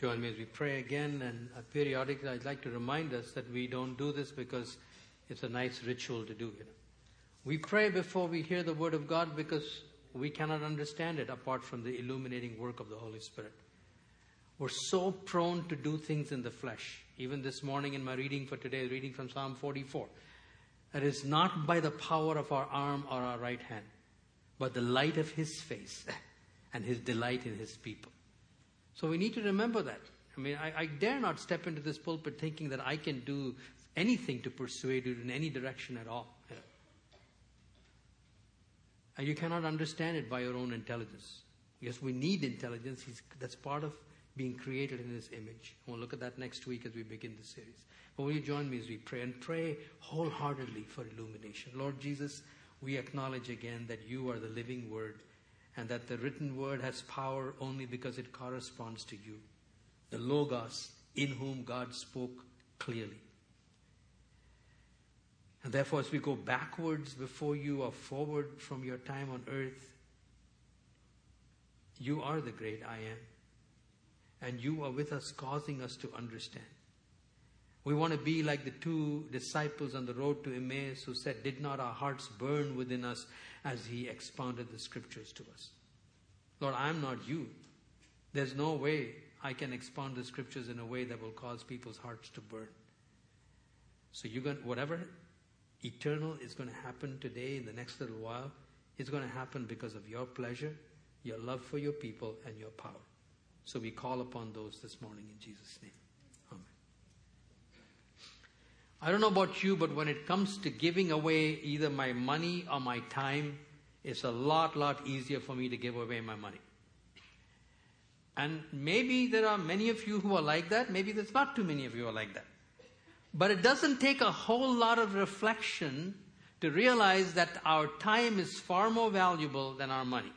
Join me as we pray again. And uh, periodically, I'd like to remind us that we don't do this because it's a nice ritual to do. Know. We pray before we hear the Word of God because we cannot understand it apart from the illuminating work of the Holy Spirit. We're so prone to do things in the flesh. Even this morning in my reading for today, reading from Psalm 44, it is not by the power of our arm or our right hand, but the light of His face and His delight in His people. So we need to remember that. I mean, I, I, dare not step into this pulpit thinking that I can do anything to persuade you in any direction at all. And you cannot understand it by your own intelligence. Yes, we need intelligence. That's part of being created in His image. We'll look at that next week as we begin the series. But will you join me as we pray and pray wholeheartedly for illumination? Lord Jesus, we acknowledge again that you are the living word and that the written word has power only because it corresponds to you, the Logos, in whom God spoke clearly. And therefore, as we go backwards before you or forward from your time on earth, you are the great I am. And you are with us, causing us to understand. We want to be like the two disciples on the road to Emmaus who said, Did not our hearts burn within us as he expounded the scriptures to us? Lord, I'm not you. There's no way I can expound the scriptures in a way that will cause people's hearts to burn. So you're going whatever eternal is going to happen today in the next little while, it's going to happen because of your pleasure, your love for your people, and your power. So we call upon those this morning in Jesus' name. I don't know about you, but when it comes to giving away either my money or my time, it's a lot, lot easier for me to give away my money. And maybe there are many of you who are like that. Maybe there's not too many of you are like that. But it doesn't take a whole lot of reflection to realize that our time is far more valuable than our money.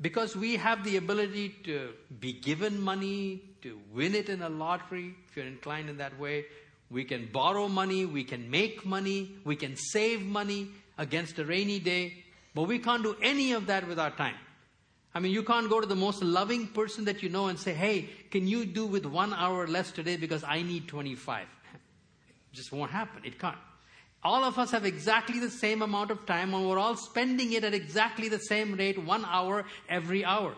Because we have the ability to be given money, to win it in a lottery, if you're inclined in that way, we can borrow money, we can make money, we can save money against a rainy day, but we can't do any of that with our time. I mean, you can't go to the most loving person that you know and say, hey, can you do with one hour less today because I need 25? It just won't happen. It can't. All of us have exactly the same amount of time and we're all spending it at exactly the same rate, one hour every hour.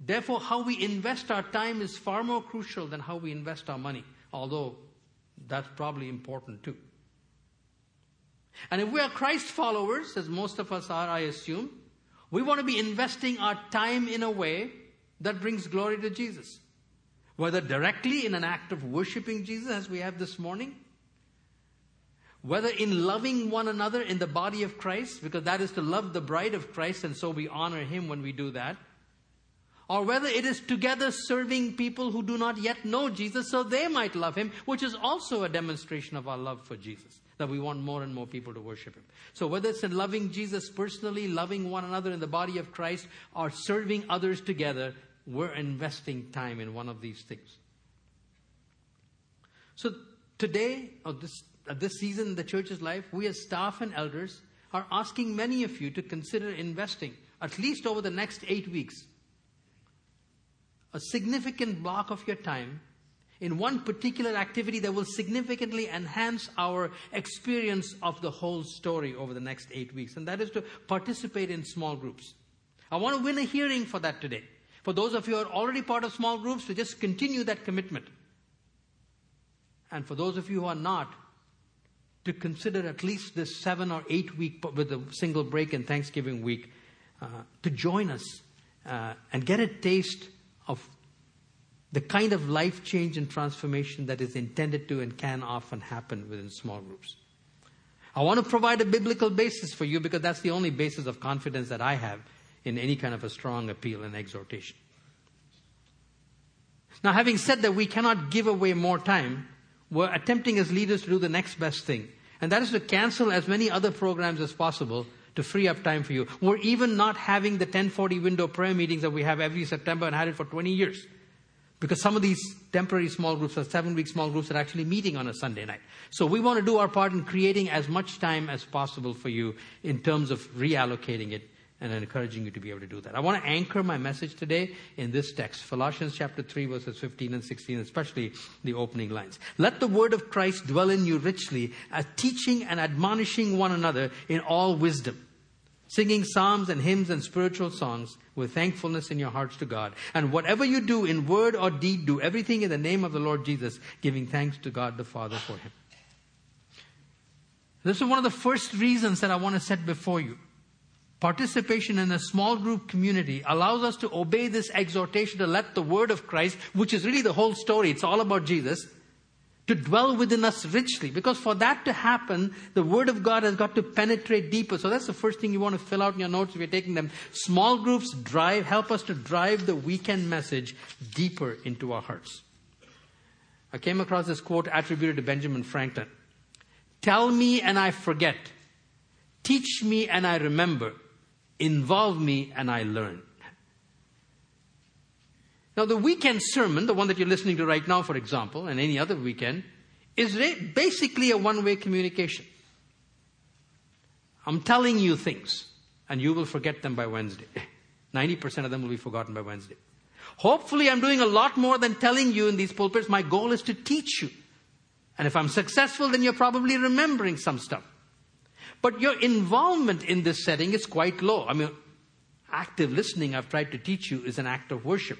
Therefore, how we invest our time is far more crucial than how we invest our money although that's probably important too. And if we are Christ followers, as most of us are, I assume, we want to be investing our time in a way that brings glory to Jesus. Whether directly in an act of worshiping Jesus, as we have this morning, whether in loving one another in the body of Christ, because that is to love the bride of Christ, and so we honor him when we do that or whether it is together serving people who do not yet know Jesus so they might love him, which is also a demonstration of our love for Jesus, that we want more and more people to worship him. So whether it's in loving Jesus personally, loving one another in the body of Christ, or serving others together, we're investing time in one of these things. So today, or this, at this season in the church's life, we as staff and elders are asking many of you to consider investing, at least over the next eight weeks, a significant block of your time in one particular activity that will significantly enhance our experience of the whole story over the next eight weeks, and that is to participate in small groups. I want to win a hearing for that today. For those of you who are already part of small groups, to just continue that commitment. And for those of you who are not, to consider at least this seven or eight week with a single break in Thanksgiving week, uh, to join us uh, and get a taste of the kind of life change and transformation that is intended to and can often happen within small groups. I want to provide a biblical basis for you because that's the only basis of confidence that I have in any kind of a strong appeal and exhortation. Now, having said that we cannot give away more time, we're attempting as leaders to do the next best thing, and that is to cancel as many other programs as possible to free up time for you. We're even not having the 1040 window prayer meetings that we have every September and had it for 20 years. Because some of these temporary small groups or seven week small groups are actually meeting on a Sunday night. So we want to do our part in creating as much time as possible for you in terms of reallocating it and encouraging you to be able to do that. I want to anchor my message today in this text, Colossians chapter 3, verses 15 and 16, especially the opening lines. Let the word of Christ dwell in you richly, teaching and admonishing one another in all wisdom, singing psalms and hymns and spiritual songs with thankfulness in your hearts to God. And whatever you do in word or deed, do everything in the name of the Lord Jesus, giving thanks to God the Father for him. This is one of the first reasons that I want to set before you participation in a small group community allows us to obey this exhortation to let the word of Christ, which is really the whole story, it's all about Jesus, to dwell within us richly. Because for that to happen, the word of God has got to penetrate deeper. So that's the first thing you want to fill out in your notes if you're taking them. Small groups drive, help us to drive the weekend message deeper into our hearts. I came across this quote attributed to Benjamin Franklin. Tell me and I forget. Teach me and I remember involve me, and I learn. Now, the weekend sermon, the one that you're listening to right now, for example, and any other weekend, is basically a one way communication. I'm telling you things, and you will forget them by Wednesday. 90% of them will be forgotten by Wednesday. Hopefully, I'm doing a lot more than telling you in these pulpits. My goal is to teach you. And if I'm successful, then you're probably remembering some stuff. But your involvement in this setting is quite low. I mean, active listening, I've tried to teach you, is an act of worship.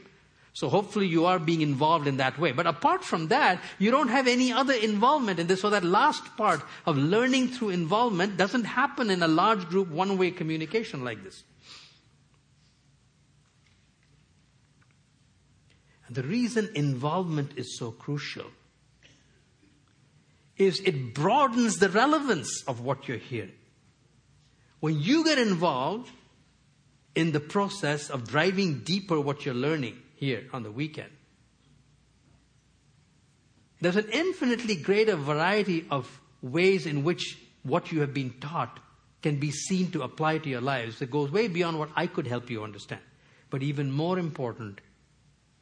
So hopefully you are being involved in that way. But apart from that, you don't have any other involvement in this. So that last part of learning through involvement doesn't happen in a large group one way communication like this. And the reason involvement is so crucial is it broadens the relevance of what you're hearing. When you get involved in the process of driving deeper what you're learning here on the weekend, there's an infinitely greater variety of ways in which what you have been taught can be seen to apply to your lives that goes way beyond what I could help you understand. But even more important,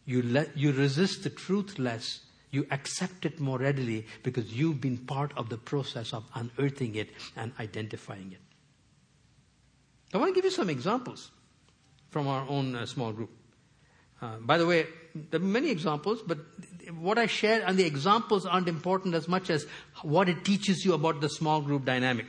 you, you resist the truth less you accept it more readily because you've been part of the process of unearthing it and identifying it. I want to give you some examples from our own uh, small group. Uh, by the way, there are many examples, but what I share and the examples aren't important as much as what it teaches you about the small group dynamic.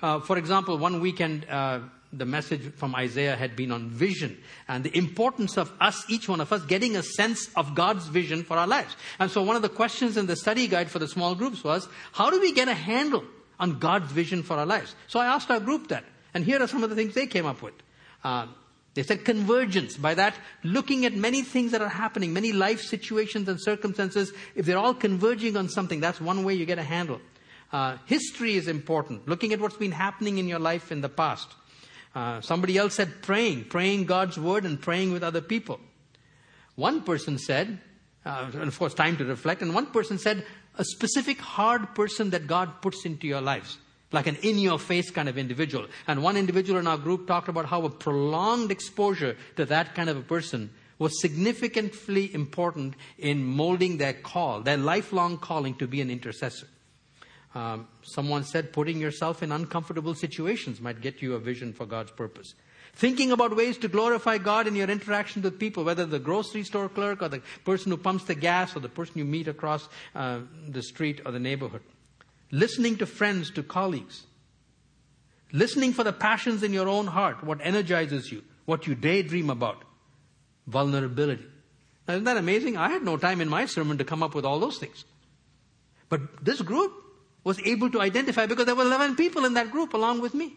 Uh, for example, one weekend, uh, the message from Isaiah had been on vision and the importance of us, each one of us, getting a sense of God's vision for our lives. And so one of the questions in the study guide for the small groups was, how do we get a handle on God's vision for our lives? So I asked our group that. And here are some of the things they came up with. Uh, they said convergence. By that, looking at many things that are happening, many life situations and circumstances, if they're all converging on something, that's one way you get a handle. Uh, history is important. Looking at what's been happening in your life in the past. Uh, somebody else said praying, praying God's word and praying with other people. One person said, uh, and of course, time to reflect, and one person said, a specific hard person that God puts into your lives, like an in your face kind of individual. And one individual in our group talked about how a prolonged exposure to that kind of a person was significantly important in molding their call, their lifelong calling to be an intercessor. Um, someone said putting yourself in uncomfortable situations might get you a vision for God's purpose. Thinking about ways to glorify God in your interaction with people, whether the grocery store clerk or the person who pumps the gas or the person you meet across uh, the street or the neighborhood. Listening to friends, to colleagues. Listening for the passions in your own heart, what energizes you, what you daydream about. Vulnerability. Now, isn't that amazing? I had no time in my sermon to come up with all those things. But this group was able to identify because there were 11 people in that group along with me.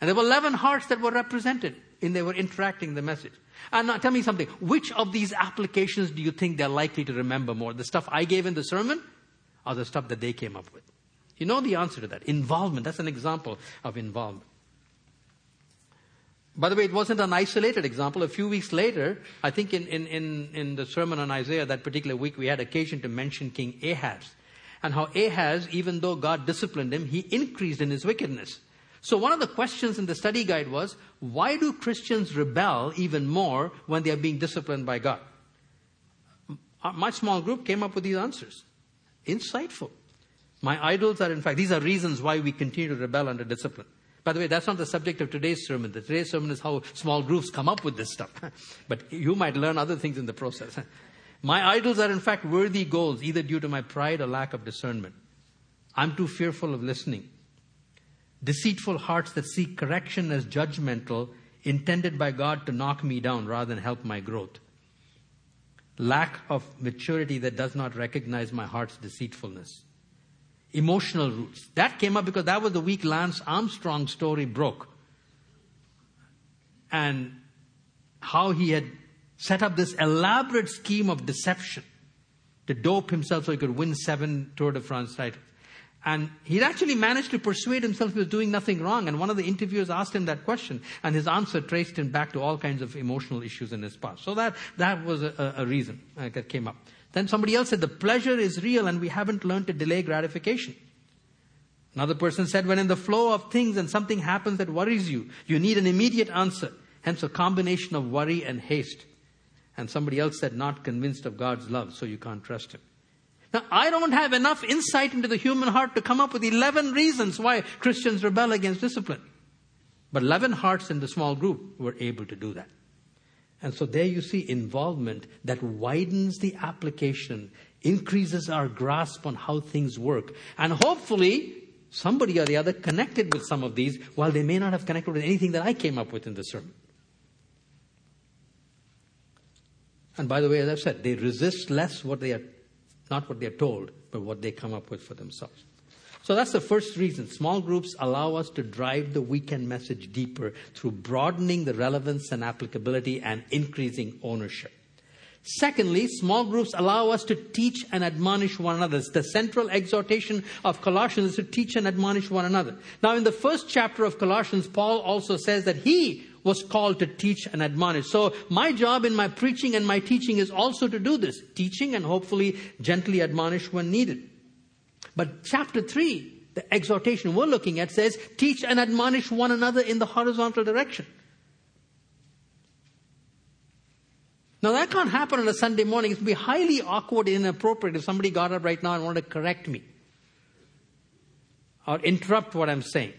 And there were 11 hearts that were represented and they were interacting the message. And now tell me something. Which of these applications do you think they're likely to remember more? The stuff I gave in the sermon or the stuff that they came up with? You know the answer to that. Involvement. That's an example of involvement. By the way, it wasn't an isolated example. A few weeks later, I think in, in, in, in the sermon on Isaiah that particular week, we had occasion to mention King Ahaz and how Ahaz, even though God disciplined him, he increased in his wickedness. So one of the questions in the study guide was, why do Christians rebel even more when they are being disciplined by God? Uh, my small group came up with these answers. Insightful. My idols are, in fact, these are reasons why we continue to rebel under discipline. By the way, that's not the subject of today's sermon. Today's sermon is how small groups come up with this stuff. but you might learn other things in the process. My idols are in fact worthy goals, either due to my pride or lack of discernment. I'm too fearful of listening. Deceitful hearts that seek correction as judgmental, intended by God to knock me down rather than help my growth. Lack of maturity that does not recognize my heart's deceitfulness emotional roots. That came up because that was the week Lance Armstrong's story broke. And how he had set up this elaborate scheme of deception to dope himself so he could win seven Tour de France titles. And he'd actually managed to persuade himself he was doing nothing wrong. And one of the interviewers asked him that question, and his answer traced him back to all kinds of emotional issues in his past. So that, that was a, a reason uh, that came up. Then somebody else said, the pleasure is real and we haven't learned to delay gratification. Another person said, when in the flow of things and something happens that worries you, you need an immediate answer. Hence a combination of worry and haste. And somebody else said, not convinced of God's love, so you can't trust Him. Now, I don't have enough insight into the human heart to come up with 11 reasons why Christians rebel against discipline. But 11 hearts in the small group were able to do that. And so there you see involvement that widens the application, increases our grasp on how things work. And hopefully, somebody or the other connected with some of these while they may not have connected with anything that I came up with in the sermon. And by the way, as I've said, they resist less what they are, not what they are told, but what they come up with for themselves. So that's the first reason. Small groups allow us to drive the weekend message deeper through broadening the relevance and applicability and increasing ownership. Secondly, small groups allow us to teach and admonish one another. The central exhortation of Colossians is to teach and admonish one another. Now, in the first chapter of Colossians, Paul also says that he was called to teach and admonish. So, my job in my preaching and my teaching is also to do this teaching and hopefully gently admonish when needed. But chapter 3, the exhortation we're looking at says, teach and admonish one another in the horizontal direction. Now that can't happen on a Sunday morning. It would be highly awkward and inappropriate if somebody got up right now and wanted to correct me or interrupt what I'm saying.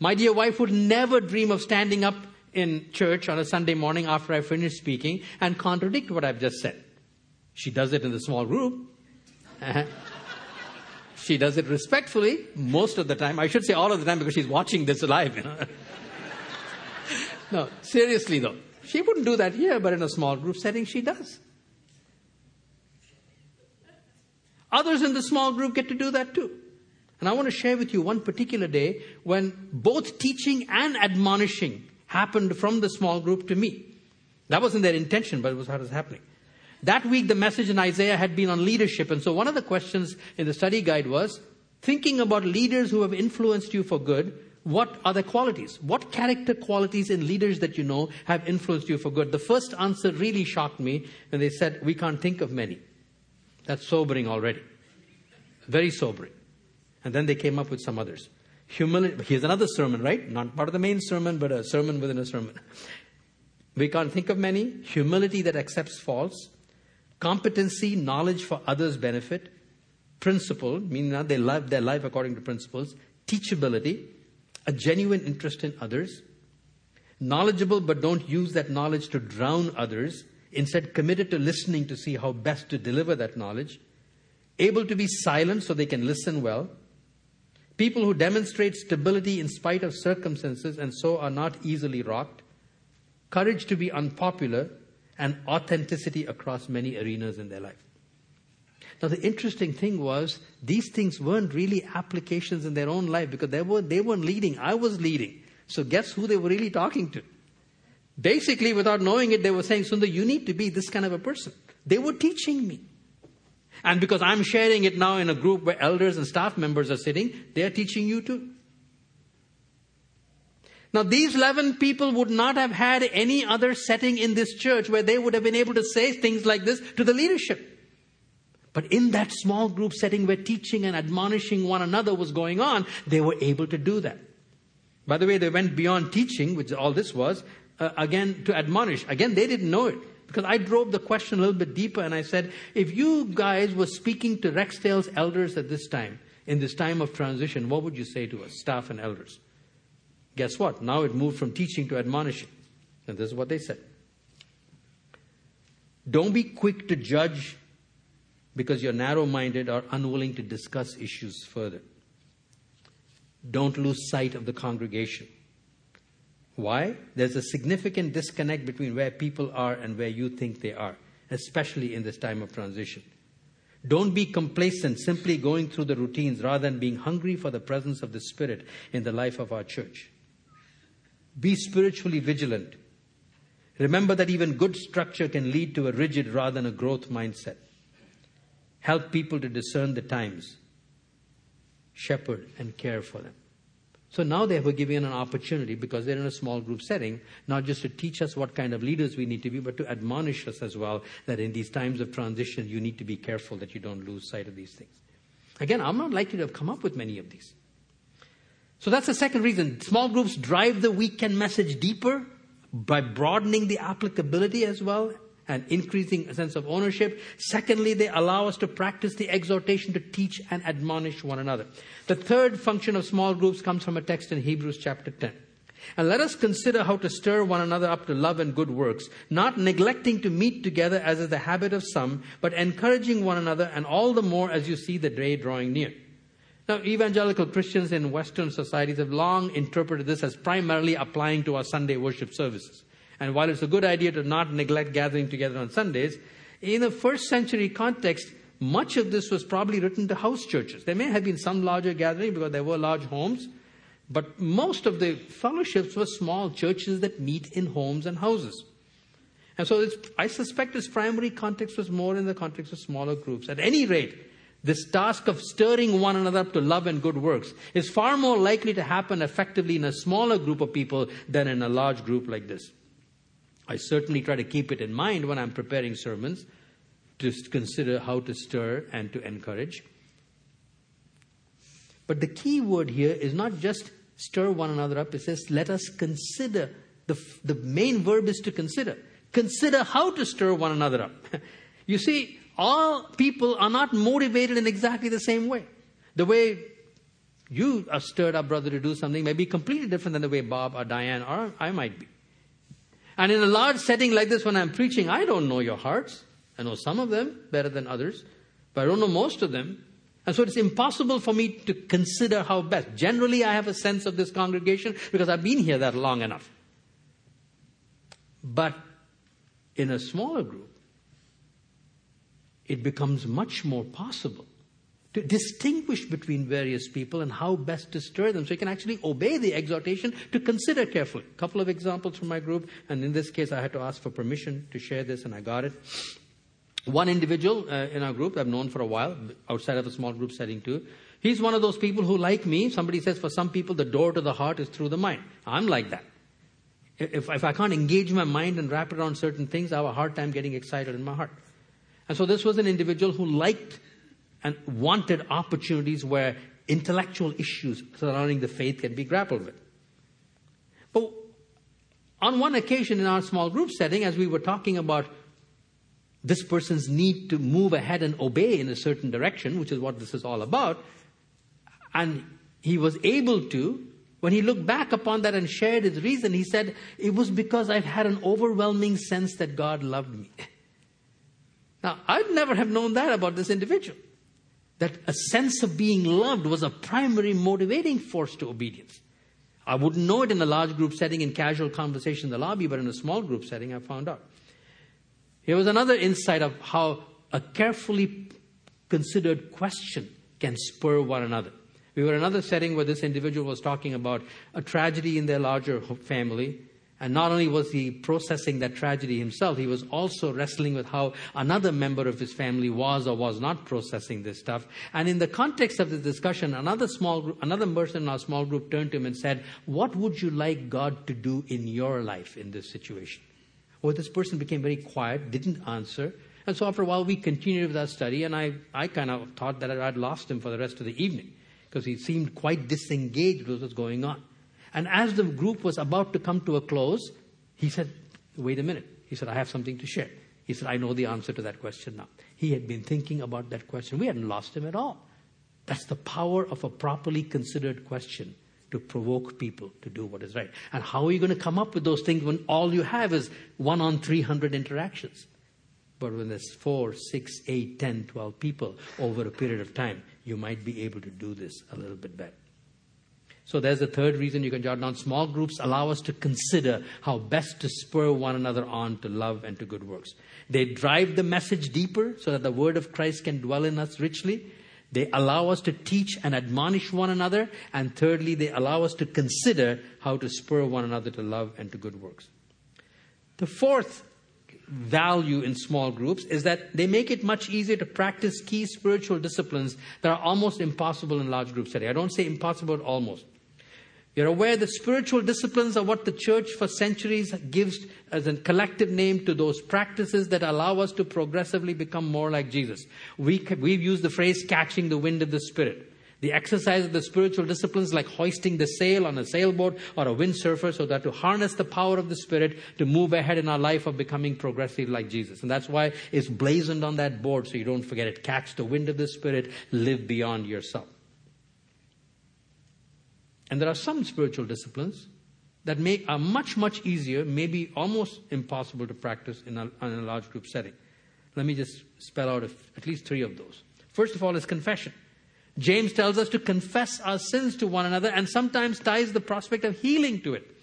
My dear wife would never dream of standing up in church on a Sunday morning after I finish speaking and contradict what I've just said. She does it in the small group. She does it respectfully most of the time. I should say all of the time because she's watching this live. You know? no, seriously though. She wouldn't do that here, but in a small group setting, she does. Others in the small group get to do that too. And I want to share with you one particular day when both teaching and admonishing happened from the small group to me. That wasn't their intention, but it was how it was happening. That week, the message in Isaiah had been on leadership. And so one of the questions in the study guide was thinking about leaders who have influenced you for good, what are the qualities? What character qualities in leaders that you know have influenced you for good? The first answer really shocked me when they said, We can't think of many. That's sobering already. Very sobering. And then they came up with some others. Humility. Here's another sermon, right? Not part of the main sermon, but a sermon within a sermon. We can't think of many. Humility that accepts faults competency, knowledge for others' benefit, principle, meaning that they live their life according to principles, teachability, a genuine interest in others, knowledgeable but don't use that knowledge to drown others, instead committed to listening to see how best to deliver that knowledge, able to be silent so they can listen well, people who demonstrate stability in spite of circumstances and so are not easily rocked, courage to be unpopular and authenticity across many arenas in their life. Now, the interesting thing was, these things weren't really applications in their own life because they, were, they weren't leading. I was leading. So, guess who they were really talking to? Basically, without knowing it, they were saying, Sundar, you need to be this kind of a person. They were teaching me. And because I'm sharing it now in a group where elders and staff members are sitting, they're teaching you too. Now, these 11 people would not have had any other setting in this church where they would have been able to say things like this to the leadership. But in that small group setting where teaching and admonishing one another was going on, they were able to do that. By the way, they went beyond teaching, which all this was, uh, again, to admonish. Again, they didn't know it. Because I drove the question a little bit deeper and I said, if you guys were speaking to Rexdale's elders at this time, in this time of transition, what would you say to us, staff and elders? Guess what? Now it moved from teaching to admonishing. And this is what they said. Don't be quick to judge because you're narrow minded or unwilling to discuss issues further. Don't lose sight of the congregation. Why? There's a significant disconnect between where people are and where you think they are, especially in this time of transition. Don't be complacent simply going through the routines rather than being hungry for the presence of the Spirit in the life of our church. Be spiritually vigilant. Remember that even good structure can lead to a rigid rather than a growth mindset. Help people to discern the times, shepherd and care for them. So now they were given an opportunity because they're in a small group setting, not just to teach us what kind of leaders we need to be, but to admonish us as well that in these times of transition, you need to be careful that you don't lose sight of these things. Again, I'm not likely to have come up with many of these. So that's the second reason. Small groups drive the weekend message deeper by broadening the applicability as well and increasing sense of ownership. Secondly, they allow us to practice the exhortation to teach and admonish one another. The third function of small groups comes from a text in Hebrews chapter 10. And let us consider how to stir one another up to love and good works, not neglecting to meet together as is the habit of some, but encouraging one another, and all the more as you see the day drawing near. Now, evangelical Christians in Western societies have long interpreted this as primarily applying to our Sunday worship services. And while it's a good idea to not neglect gathering together on Sundays, in a first century context, much of this was probably written to house churches. There may have been some larger gathering because there were large homes, but most of the fellowships were small churches that meet in homes and houses. And so I suspect its primary context was more in the context of smaller groups. At any rate, this task of stirring one another up to love and good works is far more likely to happen effectively in a smaller group of people than in a large group like this. I certainly try to keep it in mind when I'm preparing sermons to consider how to stir and to encourage. But the key word here is not just stir one another up, it says, let us consider. The, the main verb is to consider. Consider how to stir one another up. you see, all people are not motivated in exactly the same way. The way you are stirred up, brother, to do something may be completely different than the way Bob or Diane or I might be. And in a large setting like this, when I'm preaching, I don't know your hearts. I know some of them better than others, but I don't know most of them. And so it's impossible for me to consider how best. Generally, I have a sense of this congregation because I've been here that long enough. But in a smaller group, it becomes much more possible to distinguish between various people and how best to stir them so you can actually obey the exhortation to consider carefully. A couple of examples from my group, and in this case, I had to ask for permission to share this, and I got it. One individual uh, in our group I've known for a while, outside of a small group setting too, he's one of those people who, like me, somebody says for some people the door to the heart is through the mind. I'm like that. If, if I can't engage my mind and wrap it around certain things, I have a hard time getting excited in my heart. And so this was an individual who liked and wanted opportunities where intellectual issues surrounding the faith can be grappled with. But on one occasion in our small group setting, as we were talking about this person's need to move ahead and obey in a certain direction, which is what this is all about, and he was able to, when he looked back upon that and shared his reason, he said, It was because I've had an overwhelming sense that God loved me. Now, I'd never have known that about this individual that a sense of being loved was a primary motivating force to obedience. I wouldn't know it in a large group setting in casual conversation in the lobby, but in a small group setting, I found out. Here was another insight of how a carefully considered question can spur one another. We were in another setting where this individual was talking about a tragedy in their larger family and not only was he processing that tragedy himself, he was also wrestling with how another member of his family was or was not processing this stuff. And in the context of the discussion, another small group, another person in our small group turned to him and said, What would you like God to do in your life in this situation? Well, this person became very quiet, didn't answer. And so after a while, we continued with our study, and I, I kind of thought that I'd lost him for the rest of the evening because he seemed quite disengaged with what was going on. And as the group was about to come to a close, he said, Wait a minute. He said, I have something to share. He said, I know the answer to that question now. He had been thinking about that question. We hadn't lost him at all. That's the power of a properly considered question to provoke people to do what is right. And how are you going to come up with those things when all you have is one on 300 interactions? But when there's four, six, eight, ten, twelve people over a period of time, you might be able to do this a little bit better. So there's the third reason you can jot down. Small groups allow us to consider how best to spur one another on to love and to good works. They drive the message deeper so that the word of Christ can dwell in us richly. They allow us to teach and admonish one another. And thirdly, they allow us to consider how to spur one another to love and to good works. The fourth value in small groups is that they make it much easier to practice key spiritual disciplines that are almost impossible in large group setting. I don't say impossible, almost. You're aware that spiritual disciplines are what the church for centuries gives as a collective name to those practices that allow us to progressively become more like Jesus. We, we've used the phrase catching the wind of the Spirit. The exercise of the spiritual disciplines like hoisting the sail on a sailboat or a windsurfer so that to harness the power of the Spirit to move ahead in our life of becoming progressive like Jesus. And that's why it's blazoned on that board so you don't forget it. Catch the wind of the Spirit, live beyond yourself. And there are some spiritual disciplines that are much, much easier, maybe almost impossible to practice in a, in a large group setting. Let me just spell out at least three of those. First of all is confession. James tells us to confess our sins to one another and sometimes ties the prospect of healing to it.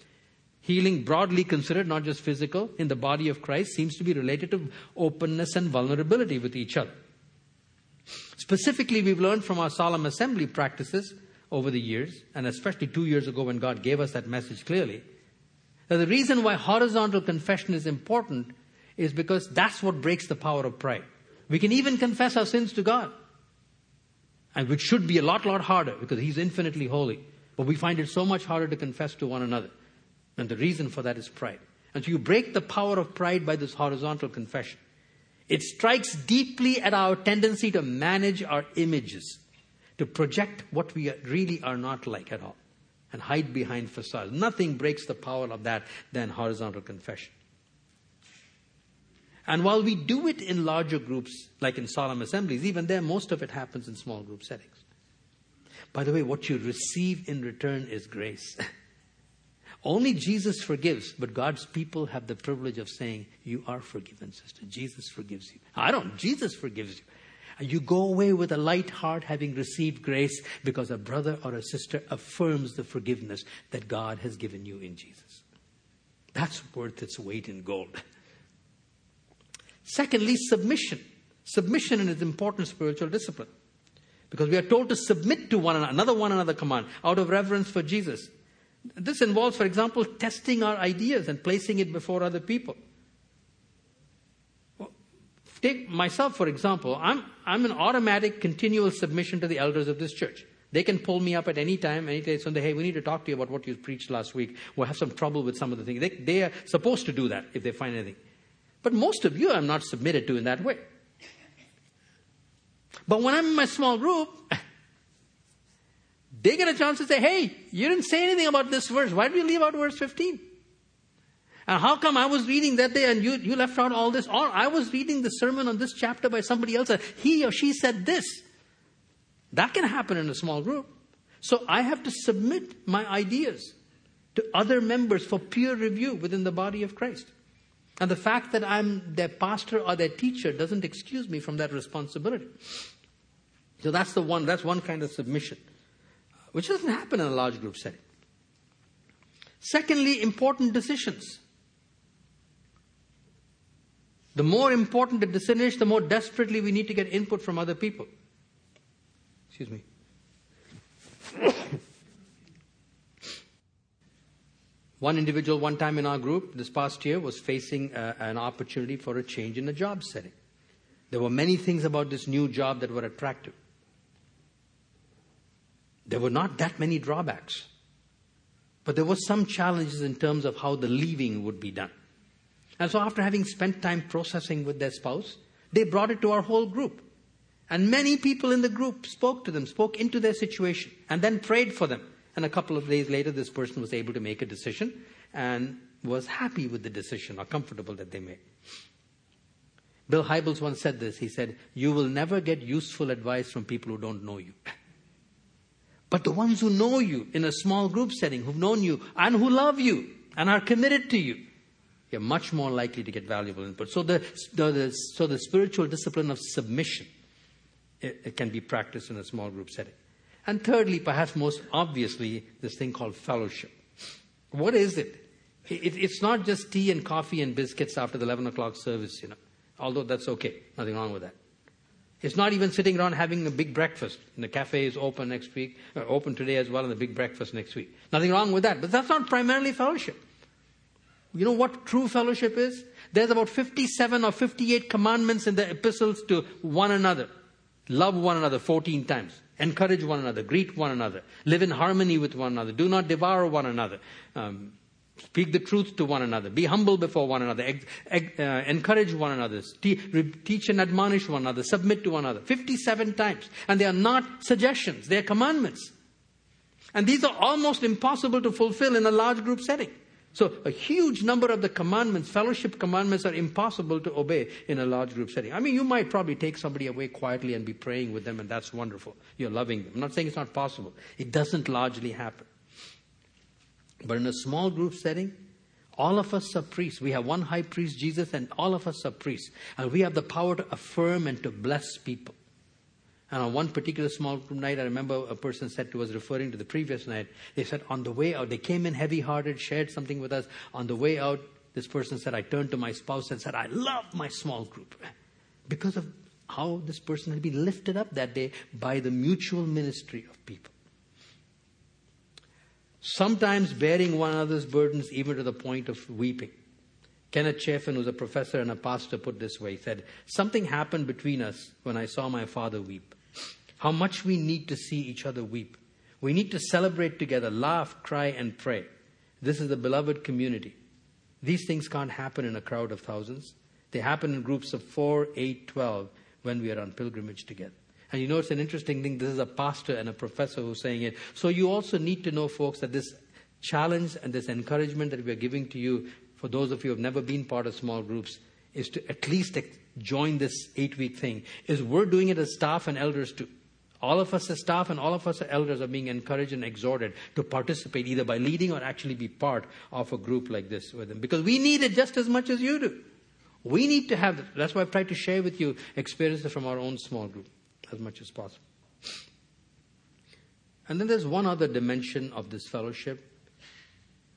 Healing, broadly considered, not just physical, in the body of Christ, seems to be related to openness and vulnerability with each other. Specifically, we've learned from our solemn assembly practices over the years, and especially two years ago when God gave us that message clearly, that the reason why horizontal confession is important is because that's what breaks the power of pride. We can even confess our sins to God, and which should be a lot, lot harder because He's infinitely holy. But we find it so much harder to confess to one another. And the reason for that is pride. And so you break the power of pride by this horizontal confession. It strikes deeply at our tendency to manage our images to project what we really are not like at all and hide behind facades. Nothing breaks the power of that than horizontal confession. And while we do it in larger groups, like in solemn assemblies, even there, most of it happens in small group settings. By the way, what you receive in return is grace. Only Jesus forgives, but God's people have the privilege of saying, You are forgiven, sister. Jesus forgives you. I don't, Jesus forgives you. You go away with a light heart having received grace because a brother or a sister affirms the forgiveness that God has given you in Jesus. That's worth its weight in gold. Secondly, submission. Submission is an important spiritual discipline because we are told to submit to one another, another one another command out of reverence for Jesus. This involves, for example, testing our ideas and placing it before other people. Take myself, for example. I'm, I'm an automatic, continual submission to the elders of this church. They can pull me up at any time, any day, Sunday, hey, we need to talk to you about what you preached last week. We'll have some trouble with some of the things. They, they are supposed to do that if they find anything. But most of you I'm not submitted to in that way. But when I'm in my small group, they get a chance to say, hey, you didn't say anything about this verse. Why did you leave out verse 15? And how come I was reading that day and you, you left out all this? Or I was reading the sermon on this chapter by somebody else and he or she said this. That can happen in a small group. So I have to submit my ideas to other members for peer review within the body of Christ. And the fact that I'm their pastor or their teacher doesn't excuse me from that responsibility. So that's the one, that's one kind of submission, which doesn't happen in a large group setting. Secondly, important decisions. The more important the decision is, the more desperately we need to get input from other people. Excuse me. one individual, one time in our group this past year, was facing uh, an opportunity for a change in a job setting. There were many things about this new job that were attractive. There were not that many drawbacks. But there were some challenges in terms of how the leaving would be done. And so, after having spent time processing with their spouse, they brought it to our whole group. And many people in the group spoke to them, spoke into their situation, and then prayed for them. And a couple of days later, this person was able to make a decision and was happy with the decision or comfortable that they made. Bill Hybels once said this. He said, You will never get useful advice from people who don't know you. But the ones who know you in a small group setting, who've known you and who love you and are committed to you, you're much more likely to get valuable input. So the, the, the so the spiritual discipline of submission it, it can be practiced in a small group setting. And thirdly, perhaps most obviously, this thing called fellowship. What is it? it? It's not just tea and coffee and biscuits after the 11 o'clock service, you know, although that's okay. Nothing wrong with that. It's not even sitting around having a big breakfast. And the cafe is open next week, uh, open today as well, and the big breakfast next week. Nothing wrong with that. But that's not primarily fellowship. You know what true fellowship is? There's about 57 or 58 commandments in the epistles to one another. Love one another 14 times. Encourage one another. Greet one another. Live in harmony with one another. Do not devour one another. Um, Speak the truth to one another. Be humble before one another. uh, encourage one another. teach and admonish one another. Submit to one another. 57 times. And they are not suggestions, they are commandments. And these are almost impossible to fulfill in a large group setting. So, a huge number of the commandments, fellowship commandments, are impossible to obey in a large group setting. I mean, you might probably take somebody away quietly and be praying with them, and that's wonderful. You're loving them. I'm not saying it's not possible, it doesn't largely happen. But in a small group setting, all of us are priests. We have one high priest, Jesus, and all of us are priests. And we have the power to affirm and to bless people. And on one particular small group night, I remember a person said to us, referring to the previous night, they said, on the way out, they came in heavy hearted, shared something with us. On the way out, this person said, I turned to my spouse and said, I love my small group. Because of how this person had been lifted up that day by the mutual ministry of people sometimes bearing one another's burdens even to the point of weeping. Kenneth Chafin, who's a professor and a pastor, put this way. He said, Something happened between us when I saw my father weep. How much we need to see each other weep. We need to celebrate together, laugh, cry, and pray. This is the beloved community. These things can't happen in a crowd of thousands. They happen in groups of four, eight, twelve when we are on pilgrimage together. And you know, it's an interesting thing. This is a pastor and a professor who's saying it. So you also need to know, folks, that this challenge and this encouragement that we are giving to you, for those of you who have never been part of small groups, is to at least join this eight week thing. Is we're doing it as staff and elders too. All of us as staff and all of us as elders are being encouraged and exhorted to participate either by leading or actually be part of a group like this with them. Because we need it just as much as you do. We need to have, that's why I've tried to share with you experiences from our own small group as much as possible. And then there's one other dimension of this fellowship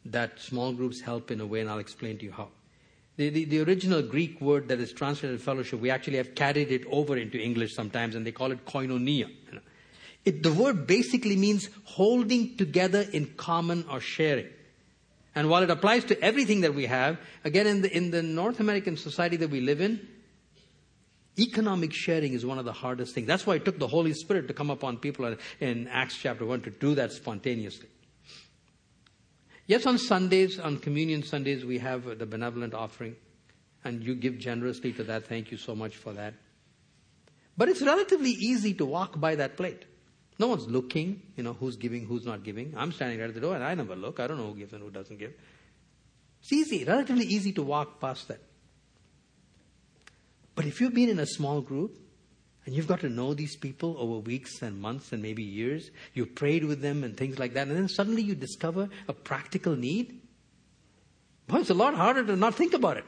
that small groups help in a way, and I'll explain to you how. The, the, the, original Greek word that is translated fellowship, we actually have carried it over into English sometimes, and they call it koinonia. It, the word basically means holding together in common or sharing. And while it applies to everything that we have, again, in the, in the North American society that we live in, Economic sharing is one of the hardest things. That's why it took the Holy Spirit to come upon people in Acts chapter 1 to do that spontaneously. Yes, on Sundays, on Communion Sundays, we have the benevolent offering, and you give generously to that. Thank you so much for that. But it's relatively easy to walk by that plate. No one's looking, you know, who's giving, who's not giving. I'm standing right at the door and I never look. I don't know who gives and who doesn't give. It's easy, relatively easy to walk past that. But if you've been in a small group and you've got to know these people over weeks and months and maybe years, you prayed with them and things like that, and then suddenly you discover a practical need, well, it's a lot harder to not think about it.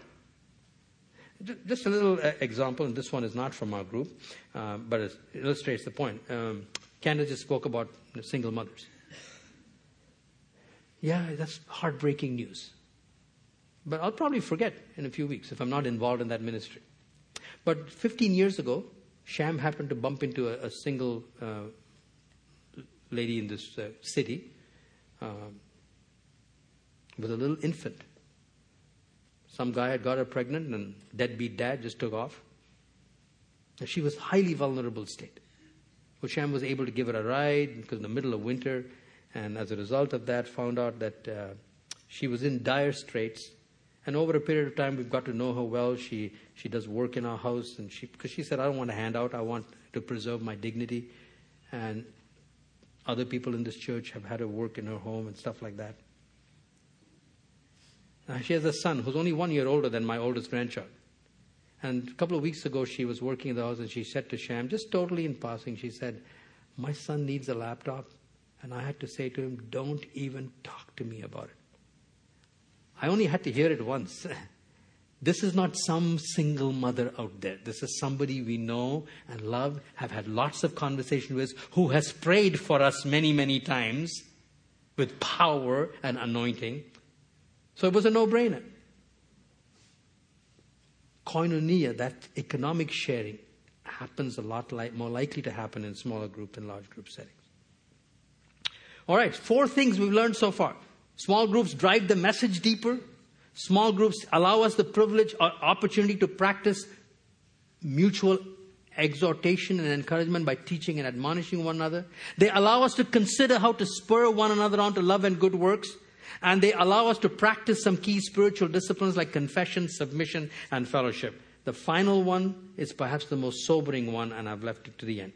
Just a little uh, example, and this one is not from our group, uh, but it illustrates the point. Um, Candace just spoke about single mothers. Yeah, that's heartbreaking news. But I'll probably forget in a few weeks if I'm not involved in that ministry. But 15 years ago, Sham happened to bump into a, a single uh, lady in this uh, city uh, with a little infant. Some guy had got her pregnant, and deadbeat dad just took off. And she was highly vulnerable state. Well, Sham was able to give her a ride because in the middle of winter, and as a result of that, found out that uh, she was in dire straits and over a period of time, we've got to know her well. She, she does work in our house, and she, because she said, I don't want a handout, I want to preserve my dignity. And other people in this church have had her work in her home and stuff like that. Now, she has a son who's only one year older than my oldest grandchild. And a couple of weeks ago, she was working in the house, and she said to Sham, just totally in passing, she said, My son needs a laptop, And I had to say to him, Don't even talk to me about it. I only had to hear it once. this is not some single mother out there. This is somebody we know and love, have had lots of conversation with, who has prayed for us many, many times with power and anointing. So it was a no brainer. Koinonia, that economic sharing, happens a lot like, more likely to happen in smaller group than large group settings. All right, four things we've learned so far. Small groups drive the message deeper. Small groups allow us the privilege or opportunity to practice mutual exhortation and encouragement by teaching and admonishing one another. They allow us to consider how to spur one another on to love and good works. And they allow us to practice some key spiritual disciplines like confession, submission, and fellowship. The final one is perhaps the most sobering one, and I've left it to the end.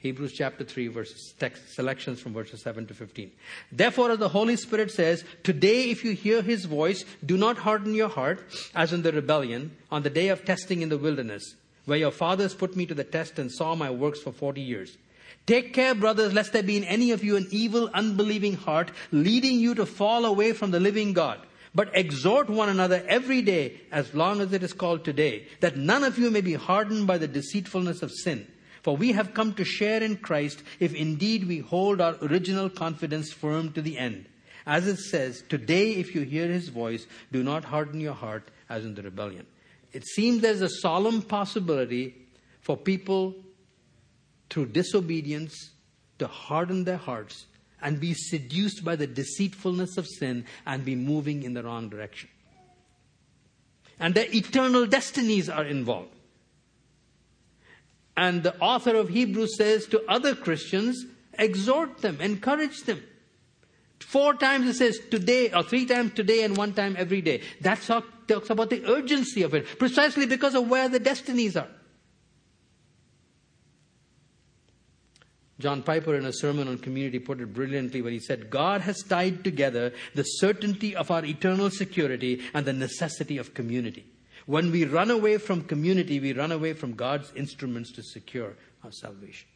Hebrews chapter 3, verses, text, selections from verses 7 to 15. Therefore, as the Holy Spirit says, Today, if you hear his voice, do not harden your heart, as in the rebellion, on the day of testing in the wilderness, where your fathers put me to the test and saw my works for 40 years. Take care, brothers, lest there be in any of you an evil, unbelieving heart, leading you to fall away from the living God. But exhort one another every day, as long as it is called today, that none of you may be hardened by the deceitfulness of sin. For we have come to share in Christ if indeed we hold our original confidence firm to the end. As it says, Today, if you hear his voice, do not harden your heart as in the rebellion. It seems there's a solemn possibility for people through disobedience to harden their hearts and be seduced by the deceitfulness of sin and be moving in the wrong direction. And their eternal destinies are involved. And the author of Hebrews says to other Christians, exhort them, encourage them. Four times it says today, or three times today, and one time every day. That talks about the urgency of it, precisely because of where the destinies are. John Piper, in a sermon on community, put it brilliantly when he said, God has tied together the certainty of our eternal security and the necessity of community. When we run away from community, we run away from God's instruments to secure our salvation.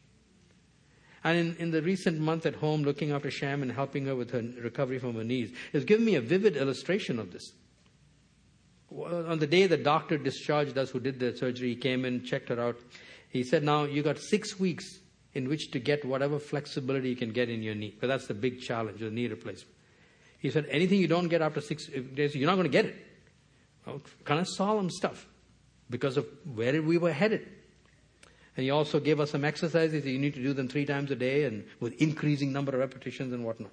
And in, in the recent month at home, looking after Sham and helping her with her recovery from her knees, has given me a vivid illustration of this. On the day the doctor discharged us, who did the surgery, he came in, checked her out. He said, Now you got six weeks in which to get whatever flexibility you can get in your knee. Because that's the big challenge, the knee replacement. He said, Anything you don't get after six days, you're not going to get it. Kind of solemn stuff because of where we were headed. And he also gave us some exercises. You need to do them three times a day and with increasing number of repetitions and whatnot.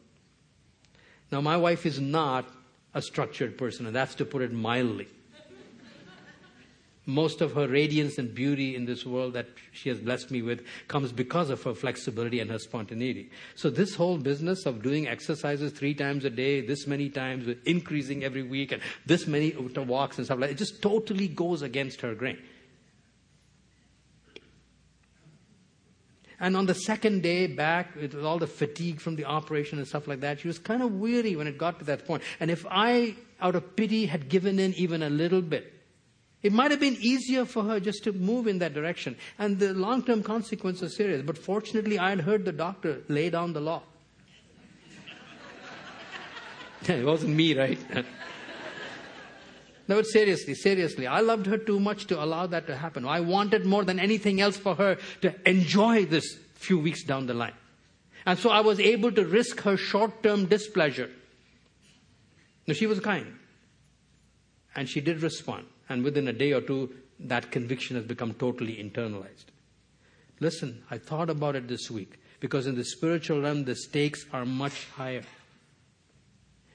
Now, my wife is not a structured person, and that's to put it mildly most of her radiance and beauty in this world that she has blessed me with comes because of her flexibility and her spontaneity. So, this whole business of doing exercises three times a day, this many times, with increasing every week, and this many walks and stuff like that, it just totally goes against her grain. And on the second day back, with all the fatigue from the operation and stuff like that, she was kind of weary when it got to that point. And if I, out of pity, had given in even a little bit, it might have been easier for her just to move in that direction. And the long term consequences are serious. But fortunately, I had heard the doctor lay down the law. it wasn't me, right? no, but seriously, seriously. I loved her too much to allow that to happen. I wanted more than anything else for her to enjoy this few weeks down the line. And so I was able to risk her short term displeasure. Now, she was kind. And she did respond and within a day or two, that conviction has become totally internalized. Listen, I thought about it this week because in the spiritual realm, the stakes are much higher.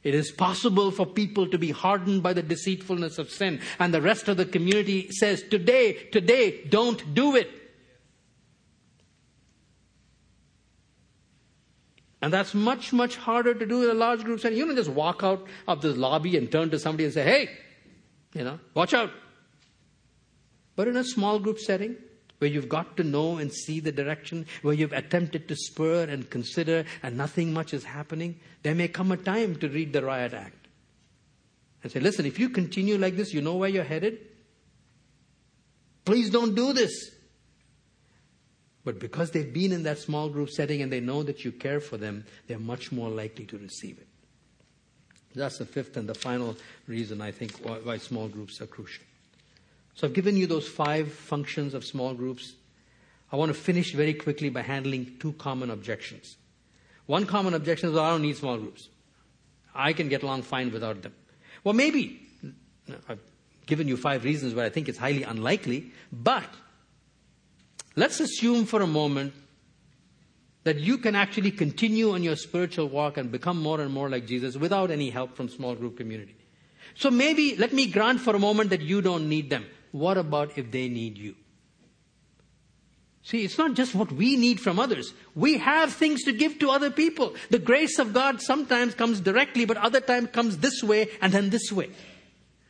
It is possible for people to be hardened by the deceitfulness of sin, and the rest of the community says, Today, today, don't do it. And that's much, much harder to do in a large group setting. You don't just walk out of the lobby and turn to somebody and say, Hey, you know, watch out. But in a small group setting, where you've got to know and see the direction, where you've attempted to spur and consider and nothing much is happening, there may come a time to read the riot act and say, listen, if you continue like this, you know where you're headed? Please don't do this. But because they've been in that small group setting and they know that you care for them, they're much more likely to receive it. That's the fifth and the final reason I think why, why small groups are crucial. So I've given you those five functions of small groups. I want to finish very quickly by handling two common objections. One common objection is, well, I don't need small groups. I can get along fine without them. Well, maybe. I've given you five reasons where I think it's highly unlikely, but let's assume for a moment that you can actually continue on your spiritual walk and become more and more like Jesus without any help from small group community. So maybe let me grant for a moment that you don't need them. What about if they need you? See, it's not just what we need from others. We have things to give to other people. The grace of God sometimes comes directly, but other times comes this way and then this way.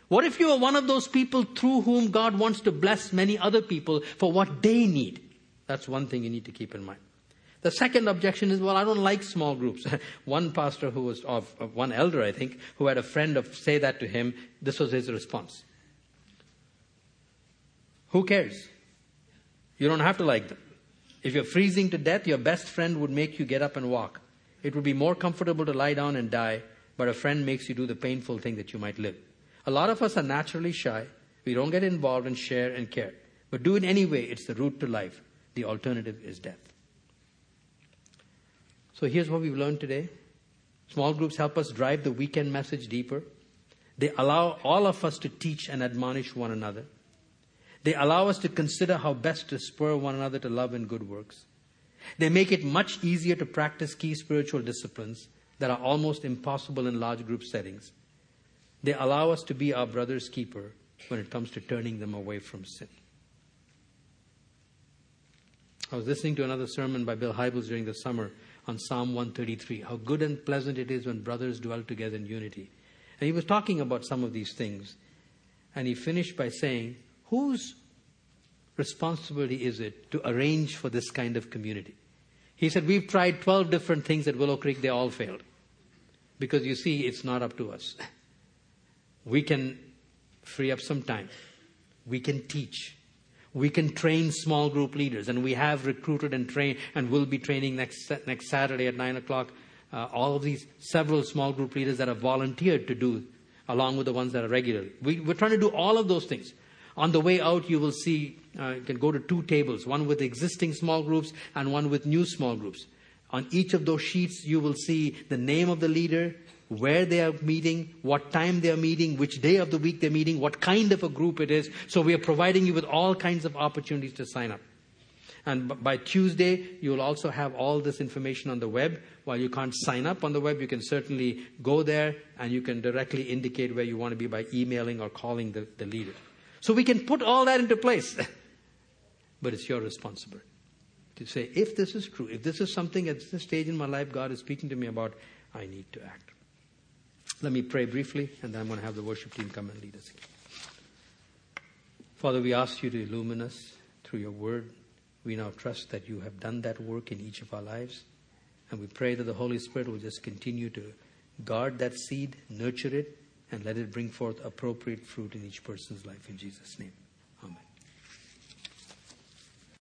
What if you are one of those people through whom God wants to bless many other people for what they need? That's one thing you need to keep in mind. The second objection is, well, I don't like small groups. one pastor who was of, of, one elder, I think, who had a friend of say that to him, this was his response. Who cares? You don't have to like them. If you're freezing to death, your best friend would make you get up and walk. It would be more comfortable to lie down and die, but a friend makes you do the painful thing that you might live. A lot of us are naturally shy. We don't get involved and share and care. But do it anyway. It's the route to life. The alternative is death. So here's what we've learned today. Small groups help us drive the weekend message deeper. They allow all of us to teach and admonish one another. They allow us to consider how best to spur one another to love and good works. They make it much easier to practice key spiritual disciplines that are almost impossible in large group settings. They allow us to be our brother's keeper when it comes to turning them away from sin. I was listening to another sermon by Bill Hybels during the summer on Psalm 133. How good and pleasant it is when brothers dwell together in unity. And he was talking about some of these things. And he finished by saying, Whose responsibility is it to arrange for this kind of community? He said, We've tried 12 different things at Willow Creek, they all failed. Because you see, it's not up to us. We can free up some time. We can teach. We can train small group leaders, and we have recruited and trained, and will be training next next Saturday at nine o'clock. Uh, all of these several small group leaders that have volunteered to do, along with the ones that are regular. We, we're trying to do all of those things. On the way out, you will see, uh, you can go to two tables, one with existing small groups and one with new small groups. On each of those sheets, you will see the name of the leader, where they are meeting, what time they are meeting, which day of the week they're meeting, what kind of a group it is. So we are providing you with all kinds of opportunities to sign up. And by Tuesday, you will also have all this information on the web. While you can't sign up on the web, you can certainly go there and you can directly indicate where you want to be by emailing or calling the, the leader. So we can put all that into place. but it's your responsibility to say, if this is true, if this is something at this stage in my life God is speaking to me about, I need to act. Let me pray briefly, and then I'm going to have the worship team come and lead us. Father, we ask you to illumine us through your word. We now trust that you have done that work in each of our lives. And we pray that the Holy Spirit will just continue to guard that seed, nurture it, and let it bring forth appropriate fruit in each person's life in Jesus' name.